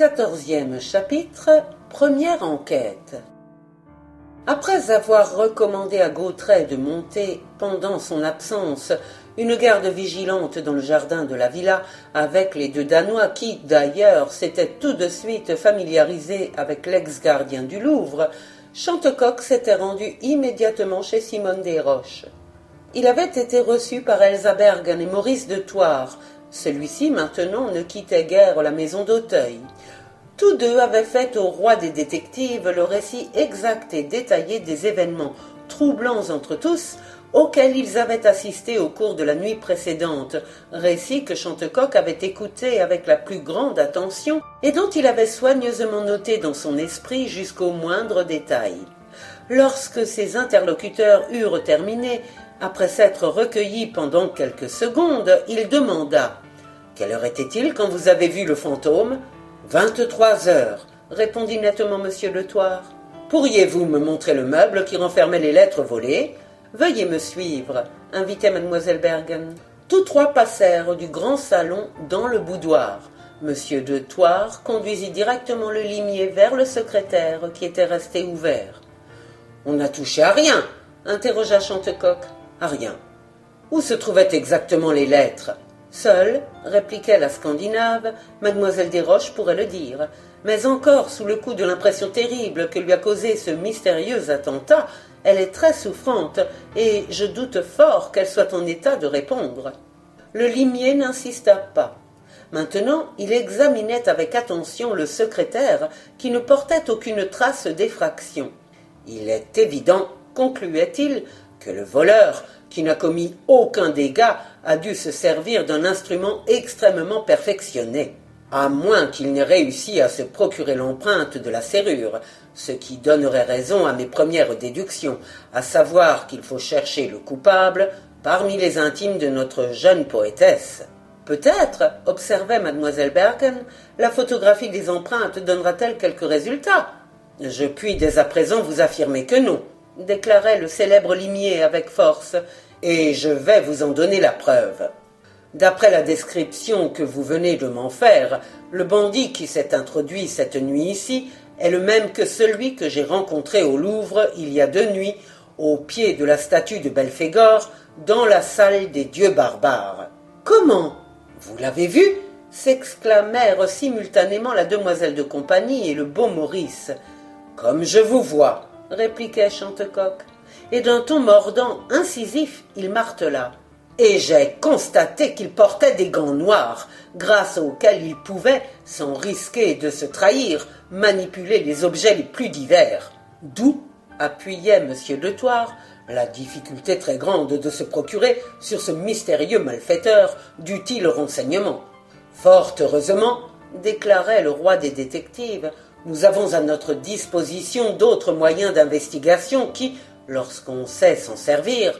Quatorzième chapitre Première enquête Après avoir recommandé à Gautret de monter, pendant son absence, une garde vigilante dans le jardin de la villa avec les deux Danois qui, d'ailleurs, s'étaient tout de suite familiarisés avec l'ex-gardien du Louvre, Chantecoq s'était rendu immédiatement chez Simone Desroches. Il avait été reçu par Elsa Bergen et Maurice de Thouars. Celui-ci, maintenant, ne quittait guère la maison d'Auteuil. Tous deux avaient fait au roi des détectives le récit exact et détaillé des événements troublants entre tous auxquels ils avaient assisté au cours de la nuit précédente, récit que Chantecoq avait écouté avec la plus grande attention et dont il avait soigneusement noté dans son esprit jusqu'au moindre détail. Lorsque ses interlocuteurs eurent terminé, après s'être recueillis pendant quelques secondes, il demanda Quelle heure était-il quand vous avez vu le fantôme Vingt-trois heures, répondit nettement M. Letoir. Pourriez-vous me montrer le meuble qui renfermait les lettres volées Veuillez me suivre, invitait mademoiselle Bergen. Tous trois passèrent du grand salon dans le boudoir. Monsieur de Thouars conduisit directement le limier vers le secrétaire qui était resté ouvert. On n'a touché à rien, interrogea Chantecoq. À rien. Où se trouvaient exactement les lettres? Seule, répliquait la Scandinave, mademoiselle Desroches pourrait le dire, mais encore sous le coup de l'impression terrible que lui a causé ce mystérieux attentat, elle est très souffrante, et je doute fort qu'elle soit en état de répondre. Le limier n'insista pas. Maintenant, il examinait avec attention le secrétaire qui ne portait aucune trace d'effraction. Il est évident, concluait-il, que le voleur, qui n'a commis aucun dégât, a dû se servir d'un instrument extrêmement perfectionné à moins qu'il n'ait réussi à se procurer l'empreinte de la serrure, ce qui donnerait raison à mes premières déductions, à savoir qu'il faut chercher le coupable parmi les intimes de notre jeune poétesse. Peut-être, observait mademoiselle Bergen, la photographie des empreintes donnera-t-elle quelques résultats? Je puis dès à présent vous affirmer que non, déclarait le célèbre limier avec force, et je vais vous en donner la preuve. D'après la description que vous venez de m'en faire, le bandit qui s'est introduit cette nuit ici est le même que celui que j'ai rencontré au Louvre il y a deux nuits, au pied de la statue de Belphégor, dans la salle des dieux barbares. Comment Vous l'avez vu s'exclamèrent simultanément la demoiselle de compagnie et le beau Maurice. Comme je vous vois, répliquait Chantecoq. Et d'un ton mordant, incisif, il martela et j'ai constaté qu'il portait des gants noirs, grâce auxquels il pouvait, sans risquer de se trahir, manipuler les objets les plus divers. D'où, appuyait M. Letoire, la difficulté très grande de se procurer sur ce mystérieux malfaiteur d'utiles renseignements. Fort heureusement, déclarait le roi des détectives, nous avons à notre disposition d'autres moyens d'investigation qui, lorsqu'on sait s'en servir,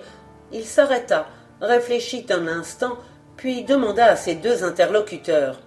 il s'arrêta réfléchit un instant, puis demanda à ses deux interlocuteurs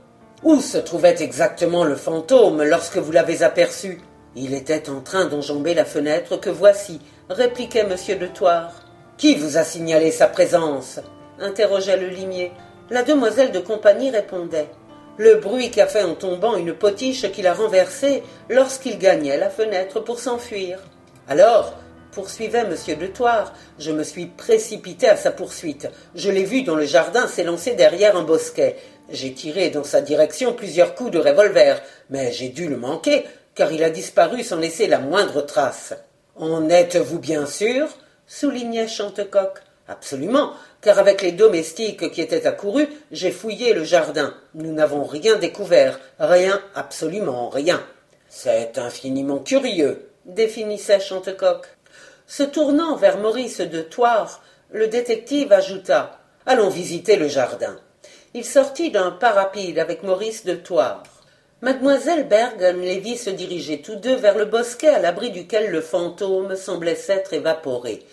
Où se trouvait exactement le fantôme lorsque vous l'avez aperçu? Il était en train d'enjamber la fenêtre que voici, répliquait M. de Thouars. Qui vous a signalé sa présence? interrogea le limier. La demoiselle de compagnie répondait. Le bruit qu'a fait en tombant une potiche qu'il a renversée lorsqu'il gagnait la fenêtre pour s'enfuir. Alors, poursuivait M. de Thouars. Je me suis précipité à sa poursuite. Je l'ai vu dans le jardin s'élancer derrière un bosquet. J'ai tiré dans sa direction plusieurs coups de revolver, mais j'ai dû le manquer, car il a disparu sans laisser la moindre trace. En êtes-vous bien sûr? soulignait Chantecoq. Absolument, car avec les domestiques qui étaient accourus, j'ai fouillé le jardin. Nous n'avons rien découvert, rien, absolument rien. C'est infiniment curieux, définissait Chantecoq. Se tournant vers Maurice de Thouars, le détective ajouta Allons visiter le jardin. Il sortit d'un pas rapide avec Maurice de Thouars. Mademoiselle Bergen les vit se diriger tous deux vers le bosquet à l'abri duquel le fantôme semblait s'être évaporé.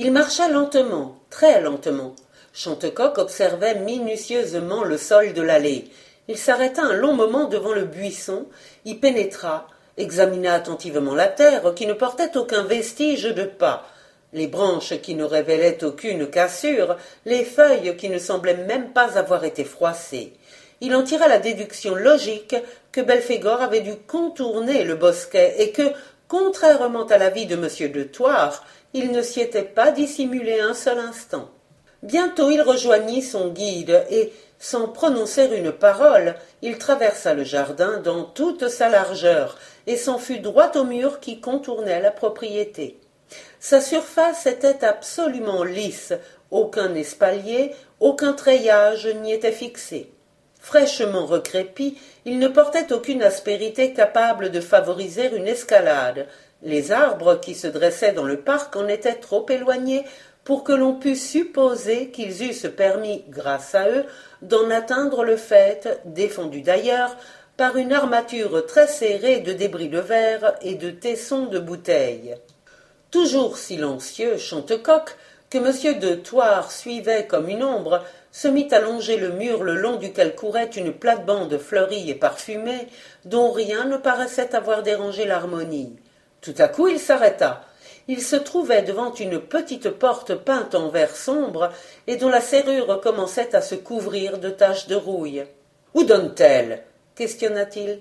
Il marcha lentement, très lentement. Chantecoq observait minutieusement le sol de l'allée. Il s'arrêta un long moment devant le buisson, y pénétra, examina attentivement la terre qui ne portait aucun vestige de pas, les branches qui ne révélaient aucune cassure, les feuilles qui ne semblaient même pas avoir été froissées. il en tira la déduction logique que Belphégor avait dû contourner le bosquet et que, contrairement à l'avis de M. de Thouars, il ne s'y était pas dissimulé un seul instant. Bientôt il rejoignit son guide et, sans prononcer une parole, il traversa le jardin dans toute sa largeur et s'en fut droit au mur qui contournait la propriété. Sa surface était absolument lisse, aucun espalier, aucun treillage n'y était fixé. Fraîchement recrépi, il ne portait aucune aspérité capable de favoriser une escalade. Les arbres qui se dressaient dans le parc en étaient trop éloignés pour que l'on pût supposer qu'ils eussent permis, grâce à eux, d'en atteindre le fait, défendu d'ailleurs, par une armature très serrée de débris de verre et de tessons de bouteilles. Toujours silencieux, Chantecoq, que M. de Thouars suivait comme une ombre, se mit à longer le mur le long duquel courait une plate-bande fleurie et parfumée, dont rien ne paraissait avoir dérangé l'harmonie. Tout à coup il s'arrêta. Il se trouvait devant une petite porte peinte en vert sombre et dont la serrure commençait à se couvrir de taches de rouille. Où donne-t-elle? questionna-t-il.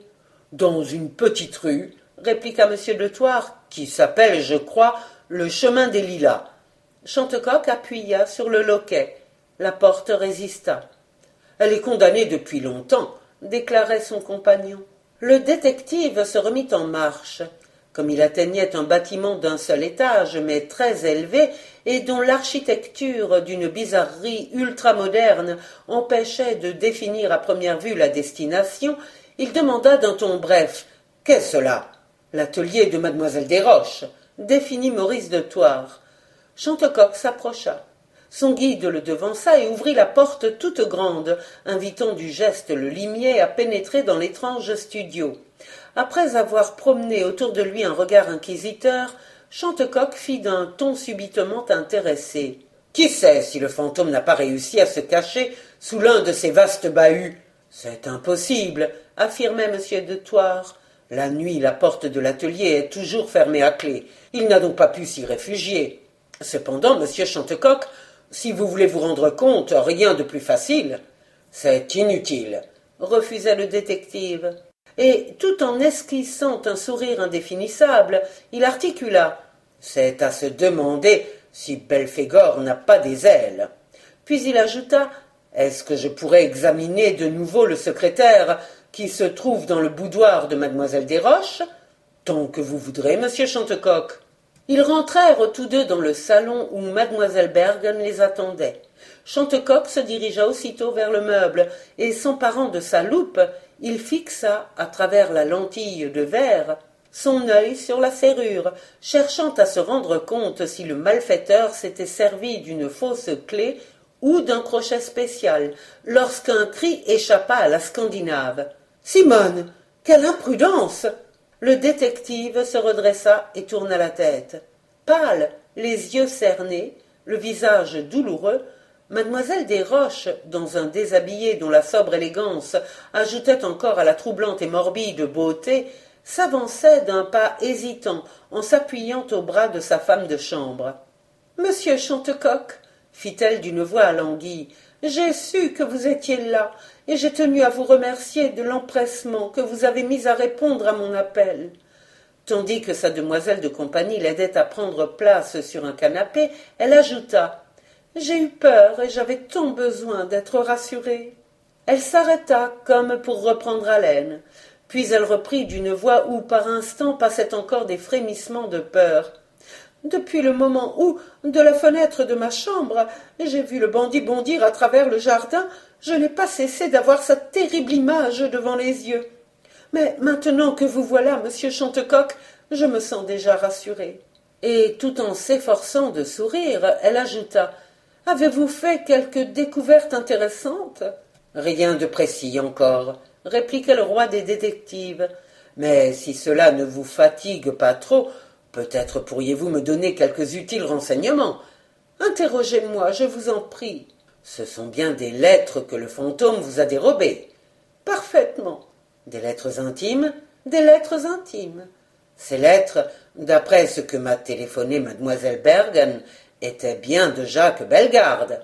Dans une petite rue, répliqua M. de Thouars, qui s'appelle, je crois, le chemin des Lilas. Chantecoq appuya sur le loquet. La porte résista. Elle est condamnée depuis longtemps, déclarait son compagnon. Le détective se remit en marche. Comme il atteignait un bâtiment d'un seul étage, mais très élevé, et dont l'architecture d'une bizarrerie ultramoderne empêchait de définir à première vue la destination, il demanda d'un ton bref Qu'est cela? L'atelier de mademoiselle Desroches, définit Maurice de. Chantecoq s'approcha. Son guide le devança et ouvrit la porte toute grande, invitant du geste le limier à pénétrer dans l'étrange studio. Après avoir promené autour de lui un regard inquisiteur, Chantecoq fit d'un ton subitement intéressé. Qui sait si le fantôme n'a pas réussi à se cacher sous l'un de ces vastes bahuts? C'est impossible, affirmait M. de Thouars. La nuit, la porte de l'atelier est toujours fermée à clé. Il n'a donc pas pu s'y réfugier. Cependant, monsieur Chantecoq, si vous voulez vous rendre compte, rien de plus facile. C'est inutile, refusait le détective. Et, tout en esquissant un sourire indéfinissable, il articula. C'est à se demander si Belphégor n'a pas des ailes. Puis il ajouta. Est-ce que je pourrais examiner de nouveau le secrétaire qui se trouve dans le boudoir de mademoiselle Desroches? Tant que vous voudrez, monsieur Chantecoq. Ils rentrèrent tous deux dans le salon où mademoiselle Bergen les attendait. Chantecoq se dirigea aussitôt vers le meuble, et s'emparant de sa loupe, il fixa, à travers la lentille de verre, son œil sur la serrure, cherchant à se rendre compte si le malfaiteur s'était servi d'une fausse clé ou d'un crochet spécial, lorsqu'un cri échappa à la Scandinave. Simone. Quelle imprudence. Le détective se redressa et tourna la tête. Pâle, les yeux cernés, le visage douloureux, Mademoiselle Desroches, dans un déshabillé dont la sobre élégance ajoutait encore à la troublante et morbide beauté, s'avançait d'un pas hésitant en s'appuyant au bras de sa femme de chambre. Monsieur Chantecoq, fit-elle d'une voix alanguie, j'ai su que vous étiez là, et j'ai tenu à vous remercier de l'empressement que vous avez mis à répondre à mon appel. Tandis que sa demoiselle de compagnie l'aidait à prendre place sur un canapé, elle ajouta J'ai eu peur et j'avais tant besoin d'être rassurée. Elle s'arrêta comme pour reprendre haleine, puis elle reprit d'une voix où par instant passaient encore des frémissements de peur. Depuis le moment où, de la fenêtre de ma chambre, j'ai vu le bandit bondir à travers le jardin, je n'ai pas cessé d'avoir sa terrible image devant les yeux. Mais maintenant que vous voilà, monsieur Chantecoq, je me sens déjà rassurée. Et tout en s'efforçant de sourire, elle ajouta Avez-vous fait quelque découverte intéressante? Rien de précis encore, répliqua le roi des détectives. Mais si cela ne vous fatigue pas trop, Peut-être pourriez-vous me donner quelques utiles renseignements. Interrogez-moi, je vous en prie. Ce sont bien des lettres que le fantôme vous a dérobées. Parfaitement. Des lettres intimes Des lettres intimes. Ces lettres, d'après ce que m'a téléphoné mademoiselle Bergen, étaient bien de Jacques Bellegarde.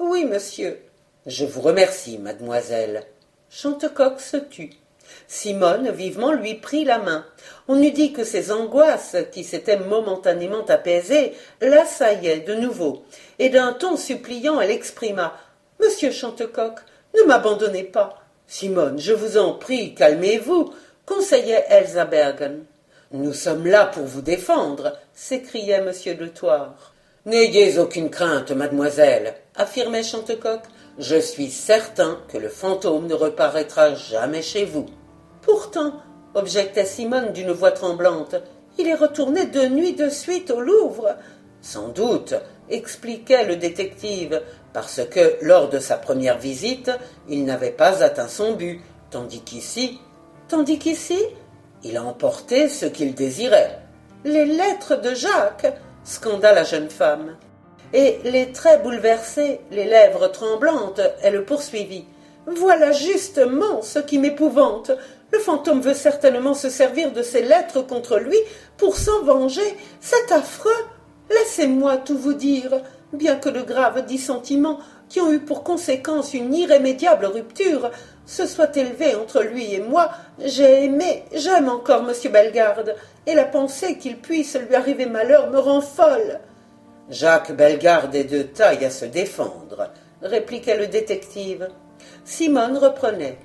Oui, monsieur. Je vous remercie, mademoiselle. Chantecoq se tut. Simone vivement lui prit la main. On eût dit que ses angoisses, qui s'étaient momentanément apaisées, l'assaillaient de nouveau, et d'un ton suppliant elle exprima. Monsieur Chantecoq, ne m'abandonnez pas. Simone, je vous en prie, calmez-vous, conseillait Elsa Bergen. Nous sommes là pour vous défendre, s'écriait monsieur de Thouars. N'ayez aucune crainte, mademoiselle, affirmait Chantecoq. Je suis certain que le fantôme ne reparaîtra jamais chez vous. Pourtant, objectait Simone d'une voix tremblante, il est retourné de nuit de suite au Louvre. Sans doute, expliquait le détective, parce que, lors de sa première visite, il n'avait pas atteint son but, tandis qu'ici. Tandis qu'ici, il a emporté ce qu'il désirait. Les lettres de Jacques scanda la jeune femme. Et les traits bouleversés, les lèvres tremblantes, elle poursuivit. Voilà justement ce qui m'épouvante. Le fantôme veut certainement se servir de ces lettres contre lui pour s'en venger. C'est affreux. Laissez-moi tout vous dire. Bien que de graves dissentiments qui ont eu pour conséquence une irrémédiable rupture se soient élevés entre lui et moi, j'ai aimé, j'aime encore M. Bellegarde, et la pensée qu'il puisse lui arriver malheur me rend folle. Jacques Bellegarde est de taille à se défendre, répliqua le détective. Simone reprenait.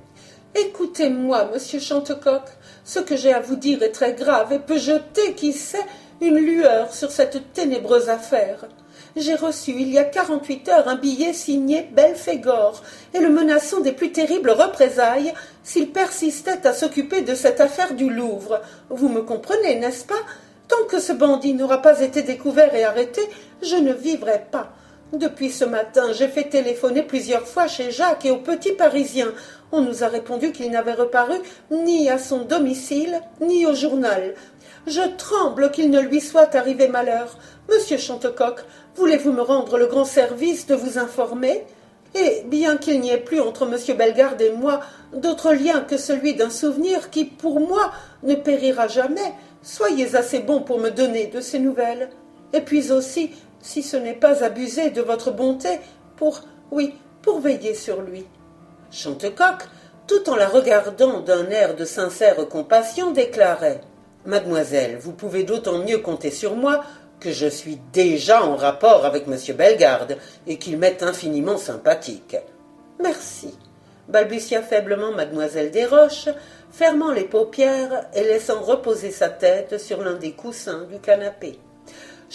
Écoutez-moi, monsieur Chantecoq, ce que j'ai à vous dire est très grave et peut jeter, qui sait, une lueur sur cette ténébreuse affaire. J'ai reçu il y a quarante-huit heures un billet signé Belphégor et le menaçant des plus terribles représailles s'il persistait à s'occuper de cette affaire du Louvre. Vous me comprenez, n'est-ce pas? Tant que ce bandit n'aura pas été découvert et arrêté, je ne vivrai pas. Depuis ce matin, j'ai fait téléphoner plusieurs fois chez Jacques et au petit Parisien. On nous a répondu qu'il n'avait reparu ni à son domicile, ni au journal. Je tremble qu'il ne lui soit arrivé malheur. Monsieur Chantecoq, voulez-vous me rendre le grand service de vous informer? Et bien qu'il n'y ait plus entre monsieur Bellegarde et moi d'autre lien que celui d'un souvenir qui, pour moi, ne périra jamais, soyez assez bon pour me donner de ces nouvelles. Et puis aussi, si ce n'est pas abuser de votre bonté, pour, oui, pour veiller sur lui. Chantecoq, tout en la regardant d'un air de sincère compassion, déclarait Mademoiselle, vous pouvez d'autant mieux compter sur moi que je suis déjà en rapport avec M. Bellegarde et qu'il m'est infiniment sympathique. Merci, balbutia faiblement mademoiselle Desroches, fermant les paupières et laissant reposer sa tête sur l'un des coussins du canapé.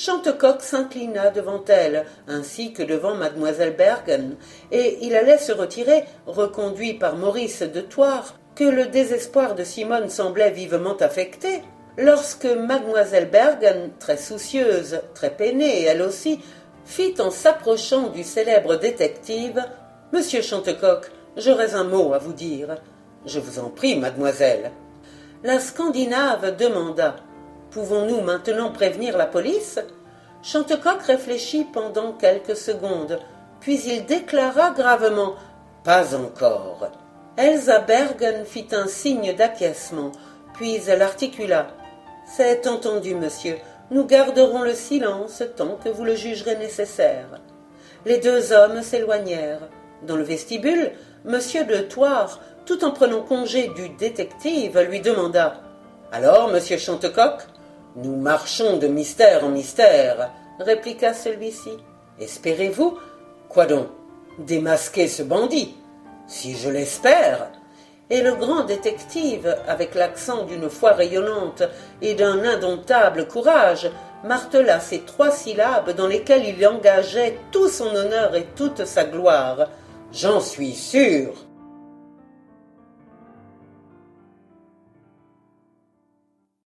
Chantecoq s'inclina devant elle, ainsi que devant mademoiselle Bergen, et il allait se retirer, reconduit par Maurice de Thouars, que le désespoir de Simone semblait vivement affecter, lorsque mademoiselle Bergen, très soucieuse, très peinée, elle aussi, fit en s'approchant du célèbre détective Monsieur Chantecoq, j'aurais un mot à vous dire. Je vous en prie, mademoiselle. La Scandinave demanda Pouvons-nous maintenant prévenir la police? Chantecoq réfléchit pendant quelques secondes, puis il déclara gravement Pas encore. Elsa Bergen fit un signe d'acquiescement, puis elle articula c'est entendu, monsieur. Nous garderons le silence tant que vous le jugerez nécessaire. Les deux hommes s'éloignèrent. Dans le vestibule, monsieur de Thouars, tout en prenant congé du détective, lui demanda Alors, monsieur Chantecoq Nous marchons de mystère en mystère, répliqua celui-ci. Espérez-vous? Quoi donc? Démasquer ce bandit? Si je l'espère, et le grand détective, avec l'accent d'une foi rayonnante et d'un indomptable courage, martela ces trois syllabes dans lesquelles il engageait tout son honneur et toute sa gloire. J'en suis sûr.